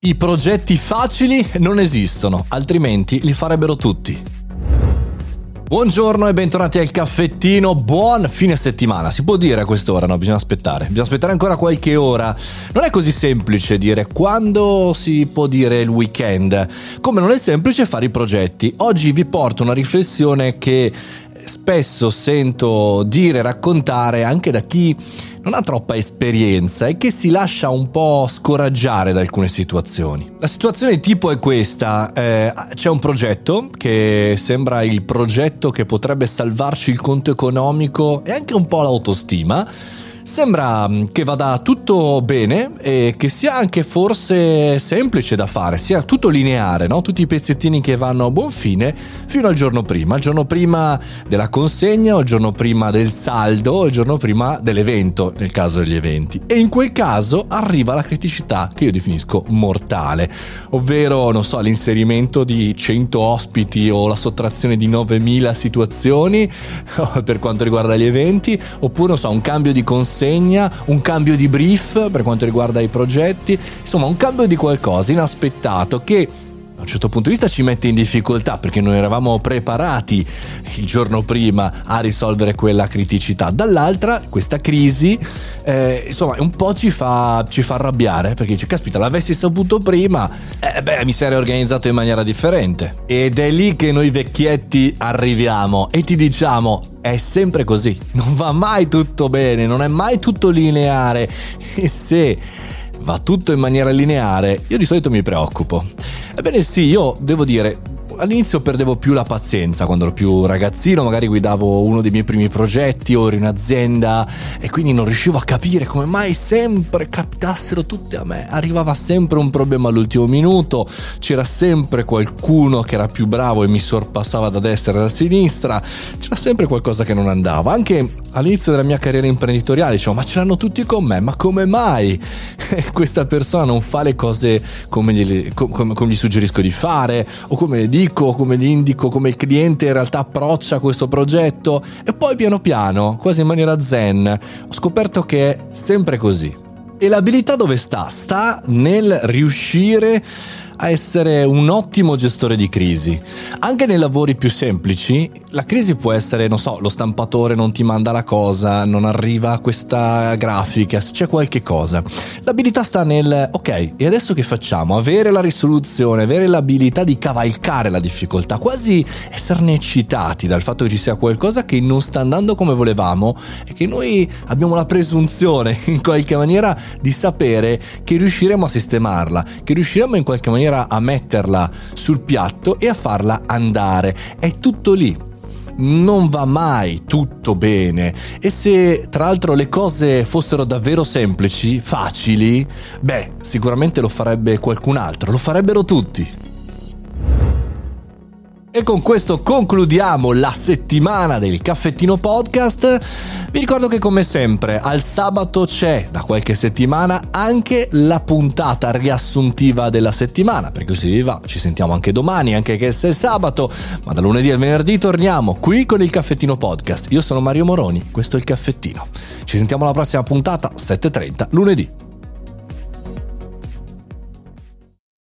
I progetti facili non esistono, altrimenti li farebbero tutti. Buongiorno e bentornati al caffettino, buon fine settimana. Si può dire a quest'ora, no? Bisogna aspettare. Bisogna aspettare ancora qualche ora. Non è così semplice dire quando si può dire il weekend, come non è semplice fare i progetti. Oggi vi porto una riflessione che spesso sento dire, raccontare anche da chi non ha troppa esperienza e che si lascia un po' scoraggiare da alcune situazioni. La situazione tipo è questa, eh, c'è un progetto che sembra il progetto che potrebbe salvarci il conto economico e anche un po' l'autostima Sembra mm, che vada tutto bene e che sia anche forse semplice da fare, sia tutto lineare, no? tutti i pezzettini che vanno a buon fine fino al giorno prima, il giorno prima della consegna il giorno prima del saldo il giorno prima dell'evento, nel caso degli eventi. E in quel caso arriva la criticità che io definisco mortale, ovvero, non so, l'inserimento di 100 ospiti o la sottrazione di 9000 situazioni per quanto riguarda gli eventi, oppure, non so, un cambio di consegna consegna, un cambio di brief per quanto riguarda i progetti, insomma un cambio di qualcosa inaspettato che un certo punto di vista ci mette in difficoltà perché non eravamo preparati il giorno prima a risolvere quella criticità. Dall'altra, questa crisi, eh, insomma, un po' ci fa, ci fa arrabbiare perché dice: Caspita, l'avessi saputo prima, eh, beh, mi sarei organizzato in maniera differente. Ed è lì che noi vecchietti arriviamo e ti diciamo: è sempre così, non va mai tutto bene, non è mai tutto lineare. E se va tutto in maniera lineare, io di solito mi preoccupo. Ebbene sì, io devo dire, all'inizio perdevo più la pazienza quando ero più ragazzino, magari guidavo uno dei miei primi progetti o ero in azienda e quindi non riuscivo a capire come mai sempre capitassero tutte a me. Arrivava sempre un problema all'ultimo minuto, c'era sempre qualcuno che era più bravo e mi sorpassava da destra e da sinistra, c'era sempre qualcosa che non andava. Anche all'inizio della mia carriera imprenditoriale dicevo ma ce l'hanno tutti con me, ma come mai questa persona non fa le cose come gli, come, come gli suggerisco di fare o come le dico? Dico, come gli indico, come il cliente in realtà approccia questo progetto e poi piano piano, quasi in maniera zen, ho scoperto che è sempre così. E l'abilità dove sta? Sta nel riuscire a essere un ottimo gestore di crisi. Anche nei lavori più semplici, la crisi può essere, non so, lo stampatore non ti manda la cosa, non arriva questa grafica, c'è qualche cosa. L'abilità sta nel, ok, e adesso che facciamo? Avere la risoluzione, avere l'abilità di cavalcare la difficoltà, quasi esserne eccitati dal fatto che ci sia qualcosa che non sta andando come volevamo e che noi abbiamo la presunzione in qualche maniera di sapere che riusciremo a sistemarla, che riusciremo in qualche maniera maniera a metterla sul piatto e a farla andare. È tutto lì non va mai tutto bene e se tra l'altro le cose fossero davvero semplici, facili, beh, sicuramente lo farebbe qualcun altro, lo farebbero tutti. E con questo concludiamo la settimana del caffettino podcast. Vi ricordo che come sempre al sabato c'è da qualche settimana anche la puntata riassuntiva della settimana, per così vi va. Ci sentiamo anche domani, anche che se è sabato, ma da lunedì al venerdì torniamo qui con il caffettino podcast. Io sono Mario Moroni, questo è il caffettino. Ci sentiamo alla prossima puntata 7.30 lunedì.